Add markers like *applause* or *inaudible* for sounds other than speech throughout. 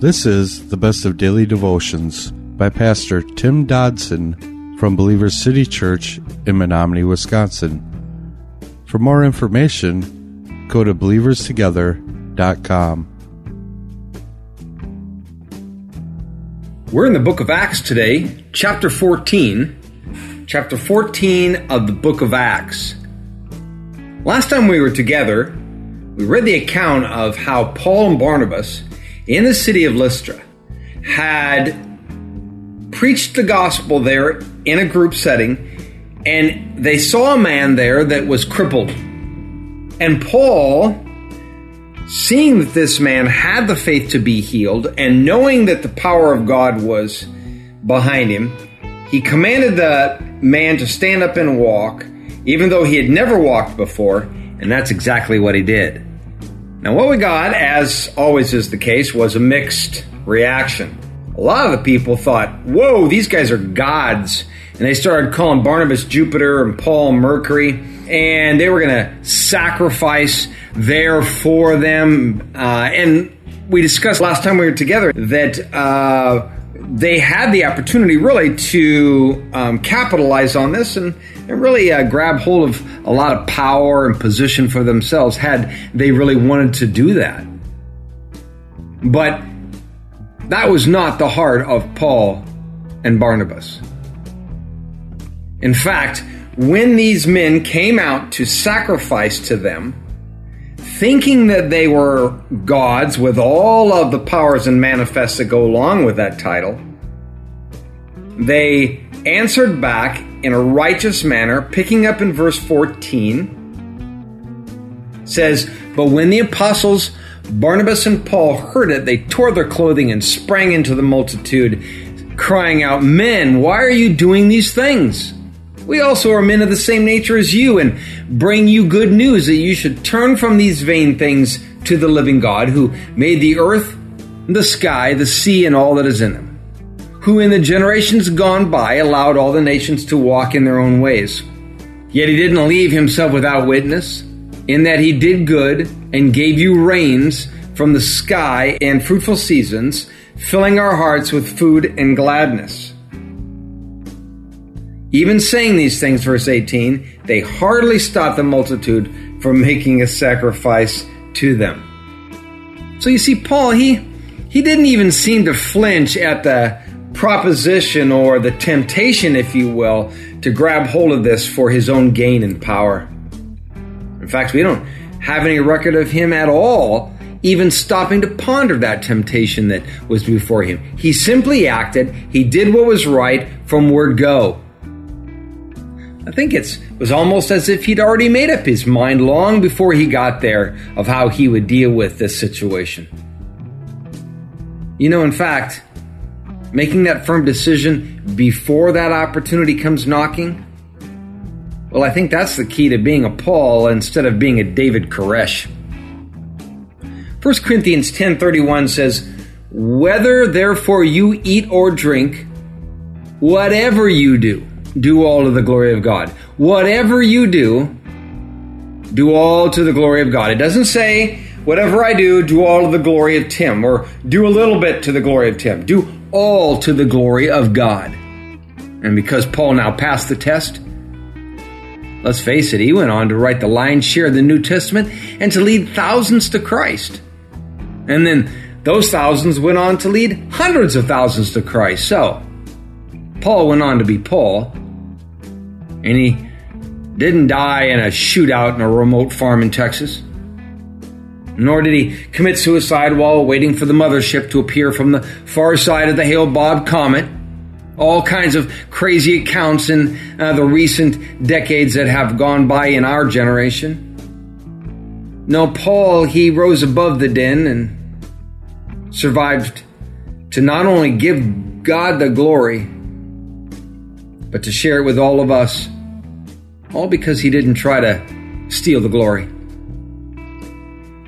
This is the best of daily devotions by Pastor Tim Dodson from Believers City Church in Menominee, Wisconsin. For more information, go to believerstogether.com. We're in the book of Acts today, chapter 14. Chapter 14 of the book of Acts. Last time we were together, we read the account of how Paul and Barnabas in the city of Lystra had preached the gospel there in a group setting, and they saw a man there that was crippled. And Paul, seeing that this man had the faith to be healed, and knowing that the power of God was behind him, he commanded the man to stand up and walk, even though he had never walked before, and that's exactly what he did. Now, what we got, as always is the case, was a mixed reaction. A lot of the people thought, whoa, these guys are gods. And they started calling Barnabas Jupiter and Paul Mercury. And they were going to sacrifice there for them. Uh, and we discussed last time we were together that uh, they had the opportunity really to um, capitalize on this and, and really uh, grab hold of a lot of power and position for themselves had they really wanted to do that. But that was not the heart of Paul and Barnabas. In fact, when these men came out to sacrifice to them, thinking that they were gods with all of the powers and manifests that go along with that title, they answered back in a righteous manner, picking up in verse 14 says, But when the apostles Barnabas and Paul heard it, they tore their clothing and sprang into the multitude, crying out, Men, why are you doing these things? We also are men of the same nature as you, and bring you good news that you should turn from these vain things to the living God, who made the earth, the sky, the sea, and all that is in them, who in the generations gone by allowed all the nations to walk in their own ways. Yet he didn't leave himself without witness, in that he did good and gave you rains from the sky and fruitful seasons, filling our hearts with food and gladness. Even saying these things, verse 18, they hardly stopped the multitude from making a sacrifice to them. So you see, Paul, he, he didn't even seem to flinch at the proposition or the temptation, if you will, to grab hold of this for his own gain and power. In fact, we don't have any record of him at all even stopping to ponder that temptation that was before him. He simply acted, he did what was right from word go. I think it was almost as if he'd already made up his mind long before he got there of how he would deal with this situation. You know, in fact, making that firm decision before that opportunity comes knocking, well, I think that's the key to being a Paul instead of being a David Koresh. 1 Corinthians 10:31 says, "Whether therefore you eat or drink, whatever you do, do all to the glory of God. Whatever you do, do all to the glory of God. It doesn't say, whatever I do, do all to the glory of Tim, or do a little bit to the glory of Tim. Do all to the glory of God. And because Paul now passed the test, let's face it, he went on to write the lion's share of the New Testament and to lead thousands to Christ. And then those thousands went on to lead hundreds of thousands to Christ. So, Paul went on to be Paul, and he didn't die in a shootout in a remote farm in Texas. Nor did he commit suicide while waiting for the mothership to appear from the far side of the Hale Bopp comet. All kinds of crazy accounts in uh, the recent decades that have gone by in our generation. No, Paul, he rose above the din and survived to not only give God the glory, but to share it with all of us all because he didn't try to steal the glory.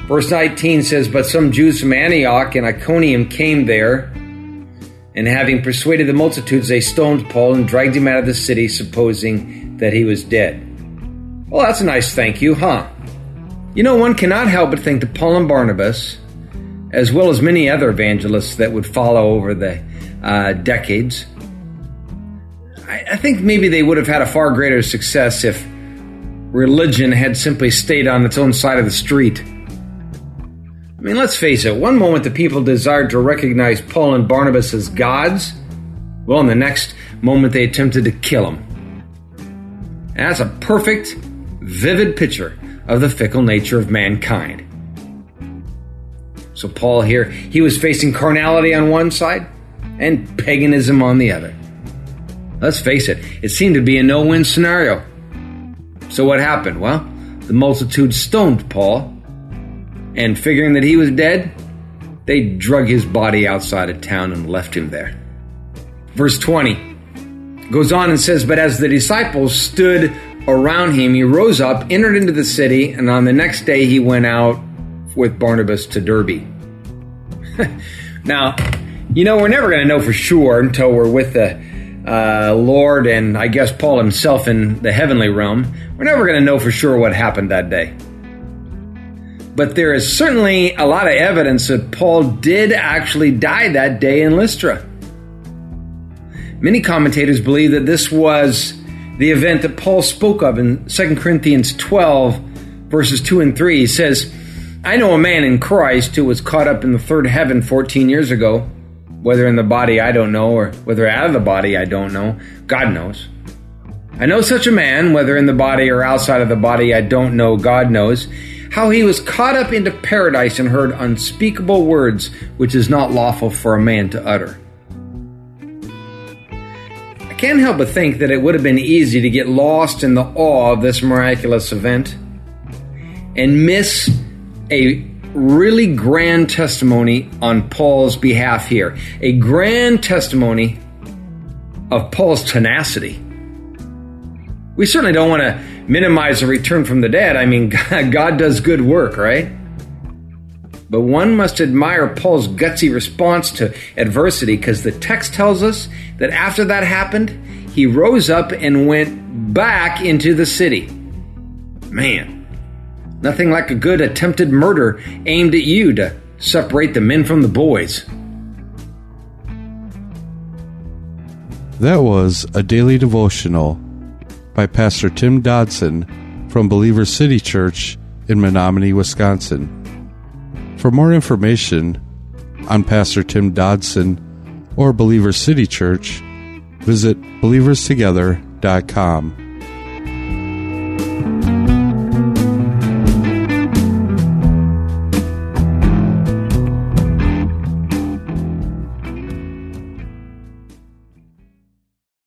Verse 19 says, But some Jews from Antioch and Iconium came there, and having persuaded the multitudes, they stoned Paul and dragged him out of the city, supposing that he was dead. Well, that's a nice thank you, huh? You know, one cannot help but think that Paul and Barnabas, as well as many other evangelists that would follow over the uh, decades. I, I think maybe they would have had a far greater success if religion had simply stayed on its own side of the street. I mean, let's face it, one moment the people desired to recognize Paul and Barnabas as gods, well, in the next moment they attempted to kill them. And that's a perfect, vivid picture of the fickle nature of mankind. So, Paul here, he was facing carnality on one side and paganism on the other. Let's face it, it seemed to be a no win scenario. So, what happened? Well, the multitude stoned Paul, and figuring that he was dead, they drug his body outside of town and left him there. Verse 20 goes on and says, But as the disciples stood around him, he rose up, entered into the city, and on the next day he went out with Barnabas to Derbe. *laughs* now, you know, we're never going to know for sure until we're with the uh, Lord and I guess Paul himself in the heavenly realm. We're never going to know for sure what happened that day. But there is certainly a lot of evidence that Paul did actually die that day in Lystra. Many commentators believe that this was the event that Paul spoke of in 2 Corinthians 12, verses 2 and 3. He says, I know a man in Christ who was caught up in the third heaven 14 years ago. Whether in the body, I don't know, or whether out of the body, I don't know. God knows. I know such a man, whether in the body or outside of the body, I don't know. God knows. How he was caught up into paradise and heard unspeakable words which is not lawful for a man to utter. I can't help but think that it would have been easy to get lost in the awe of this miraculous event and miss a really grand testimony on Paul's behalf here. A grand testimony of Paul's tenacity. We certainly don't want to minimize the return from the dead. I mean, *laughs* God does good work, right? But one must admire Paul's gutsy response to adversity because the text tells us that after that happened, he rose up and went back into the city. Man, Nothing like a good attempted murder aimed at you to separate the men from the boys. That was a daily devotional by Pastor Tim Dodson from Believer City Church in Menominee, Wisconsin. For more information on Pastor Tim Dodson or Believer City Church, visit believerstogether.com.